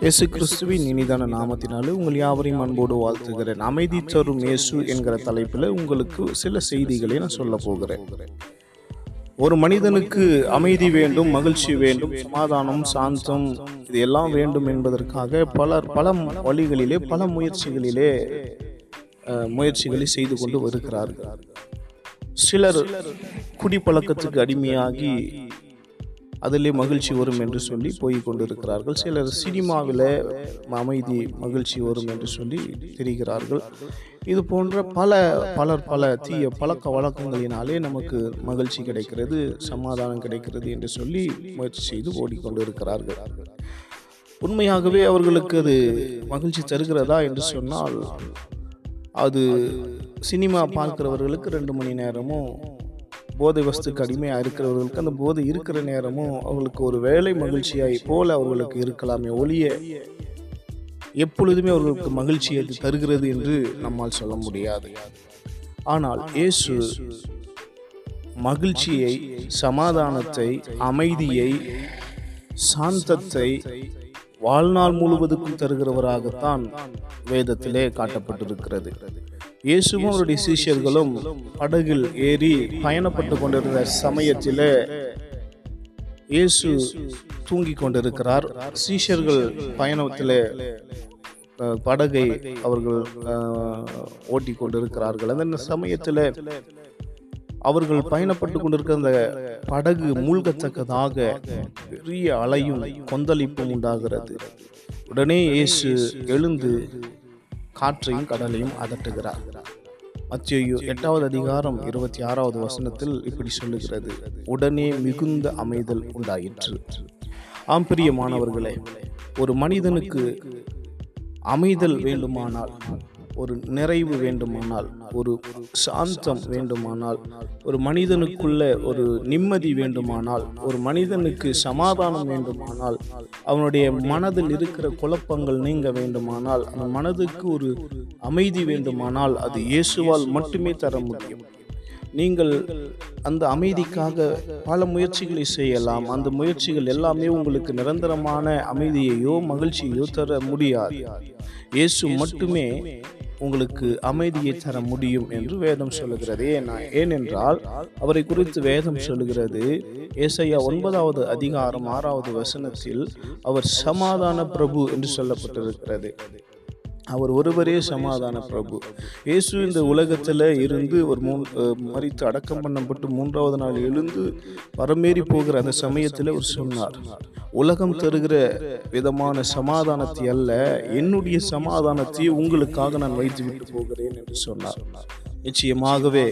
இயேசு கிறிஸ்துவின் இனிதான நாமத்தினாலே உங்கள் யாவரையும் அன்போடு வாழ்த்துகிறேன். அமைதி தரும் இயேசு என்கிற தலைப்பில் உங்களுக்கு சில செய்திகளை நான் சொல்ல போகிறேன். ஒரு மனிதனுக்கு அமைதி வேண்டும் மகிழ்ச்சி வேண்டும் சமாதானம் சாந்தம் இது எல்லாம் வேண்டும் என்பதற்காக பலர் பல வழிகளிலே பல முயற்சிகளிலே முயற்சிகளை செய்து கொண்டு வருகிறார்கள். சிலர் குடிப்பழக்கத்துக்கு அடிமையாகி அதிலே மகிழ்ச்சி வரும் என்று சொல்லி போய் கொண்டிருக்கிறார்கள். சிலர் சினிமாவில் அமைதி மகிழ்ச்சி வரும் என்று சொல்லி தெரிகிறார்கள். இது போன்ற பல பலர் பல தீய பழக்க வழக்கங்களினாலே நமக்கு மகிழ்ச்சி கிடைக்கிறது சமாதானம் கிடைக்கிறது என்று சொல்லி முயற்சி செய்து ஓடிக்கொண்டிருக்கிறார்கள். உண்மையாகவே அவர்களுக்கு அது மகிழ்ச்சி தருகிறதா என்று சொன்னால் அது சினிமா பார்க்கிறவர்களுக்கு ரெண்டு மணி நேரமும் போதை வஸ்துக்கு அடிமையாக இருக்கிறவர்களுக்கு அந்த போதை இருக்கிற நேரமும் அவங்களுக்கு ஒரு வேலை மகிழ்ச்சியாய் போல அவர்களுக்கு இருக்கலாமே ஒளிய எப்பொழுதுமே அவர்களுக்கு மகிழ்ச்சி அது தருகிறது என்று நம்மால் சொல்ல முடியாது. ஆனால் இயேசு மகிழ்ச்சியை சமாதானத்தை அமைதியை சாந்தத்தை வாழ்நாள் முழுவதுக்கும் தருகிறவராகத்தான் வேதத்திலே காட்டப்பட்டிருக்கிறது. இயேசுவும் அவருடைய சீஷர்களும் படகில் ஏறி பயணப்பட்டு கொண்டிருந்த சமயத்தில் இயேசு தூங்கிக் கொண்டிருக்கிறார். சீஷர்கள் பயணத்தில் படகை அவர்கள் ஓட்டி கொண்டிருக்கிறார்கள். அந்த சமயத்தில் அவர்கள் பயணப்பட்டு கொண்டிருக்கிற அந்த படகு மூழ்கத்தக்கதாக பெரிய அலையும் கொந்தளிப்பும் உண்டாகிறது. உடனே இயேசு எழுந்து காற்றையும் கடலையும் அதட்டுகிறார் மத்தியு எட்டாவது அதிகாரம் இருபத்தி ஆறாவது வசனத்தில் இப்படி சொல்லுகிறது. உடனே மிகுந்த அமைதல் உண்டாயிற்று. ஆம் பிரியமானவர்களே ஒரு மனிதனுக்கு அமைதல் வேண்டுமானால் ஒரு நிறைவு வேண்டுமானால் ஒரு சாந்தம் வேண்டுமானால் ஒரு மனிதனுக்குள்ள ஒரு நிம்மதி வேண்டுமானால் ஒரு மனிதனுக்கு சமாதானம் வேண்டுமானால் அவனுடைய மனதில் இருக்கிற குழப்பங்கள் நீங்க வேண்டுமானால் அந்த மனதுக்கு ஒரு அமைதி வேண்டுமானால் அது இயேசுவால் மட்டுமே தர முடியும். நீங்கள் அந்த அமைதிக்காக பல முயற்சிகளை செய்யலாம். அந்த முயற்சிகள் எல்லாமே உங்களுக்கு நிரந்தரமான அமைதியையோ மகிழ்ச்சியையோ தர முடியாது. இயேசு மட்டுமே உங்களுக்கு அமைதியை தர முடியும் என்று வேதம் சொல்லுகிறது. ஏனென்றால் அவரை குறித்து வேதம் சொல்லுகிறது. ஏசையா ஒன்பதாவது அதிகாரம் ஆறாவது வசனத்தில் அவர் சமாதான பிரபு என்று சொல்லப்பட்டிருக்கிறது. அவர் ஒருவரே சமாதான பிரபு. இயேசு இந்த உலகத்தில் இருந்து ஒரு மூ மறித்து அடக்கம் பண்ணப்பட்டு மூன்றாவது நாள் எழுந்து பரமேறி போகிற அந்த சமயத்தில் அவர் சொன்னார் உலகம் தருகிற விதமான சமாதானத்தை அல்ல என்னுடைய சமாதானத்தை உங்களுக்காக நான் வைத்து விட்டு போகிறேன் என்று சொன்னார். நிச்சயமாகவே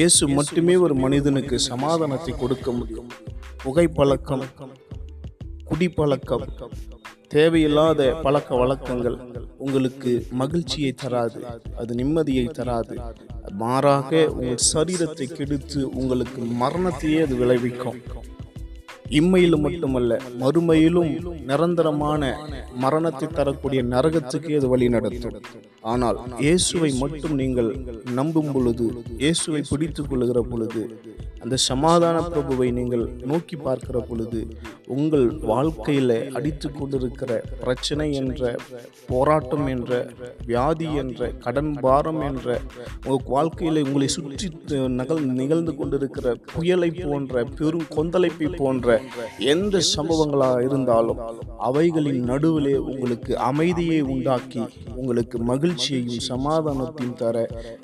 இயேசு மட்டுமே ஒரு மனிதனுக்கு சமாதானத்தை கொடுக்க முடியும். புகைப்பழக்கம் குடிப்பழக்கம் தேவையில்லாத பழக்க வழக்கங்கள் உங்களுக்கு மகிழ்ச்சியை தராது அது நிம்மதியை தராது. மாறாக உங்கள் சரீரத்தை கெடுத்து உங்களுக்கு மரணத்தையே அது விளைவிக்கும். இம்மையிலும் மட்டுமல்ல மறுமையிலும் நிரந்தரமான மரணத்தை தரக்கூடிய நரகத்துக்கு அது வழி நடத்தும். ஆனால் இயேசுவை மட்டும் நீங்கள் நம்பும் பொழுது இயேசுவை பிடித்துக் கொள்கிற பொழுது அந்த சமாதான பிரபுவை நீங்கள் நோக்கி பார்க்கிற பொழுது உங்கள் வாழ்க்கையில் அடித்து கொண்டிருக்கிற பிரச்சனை என்ற போராட்டம் என்ற வியாதி என்ற கடன் பாரம் என்ற உங்கள் வாழ்க்கையில் உங்களை சுற்றி நகல் நிகழ்ந்து கொண்டிருக்கிற புயலை போன்ற பெரும் கொந்தளிப்பை போன்ற எந்த சம்பவங்களாக இருந்தாலும் அவைகளின் நடுவிலே உங்களுக்கு அமைதியை உண்டாக்கி உங்களுக்கு மகிழ்ச்சியையும் சமாதானத்தையும் தர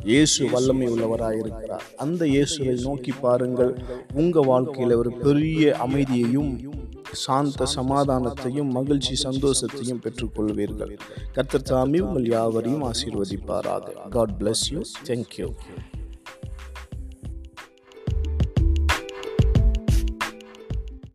இயேசு வல்லமை உள்ளவராக இருக்கிறார் அந்த இயேசுவை நோக்கி பாருங்கள். உங்கள் வாழ்க்கையில் ஒரு பெரிய அமைதியையும் சாந்த சமாதானத்தையும் மகிழ்ச்சி சந்தோஷத்தையும் பெற்றுக்கொள்வீர்கள். கர்த்தர் சாமி உங்கள் யாவரையும் ஆசீர்வதிப்பாராக. God bless you thank you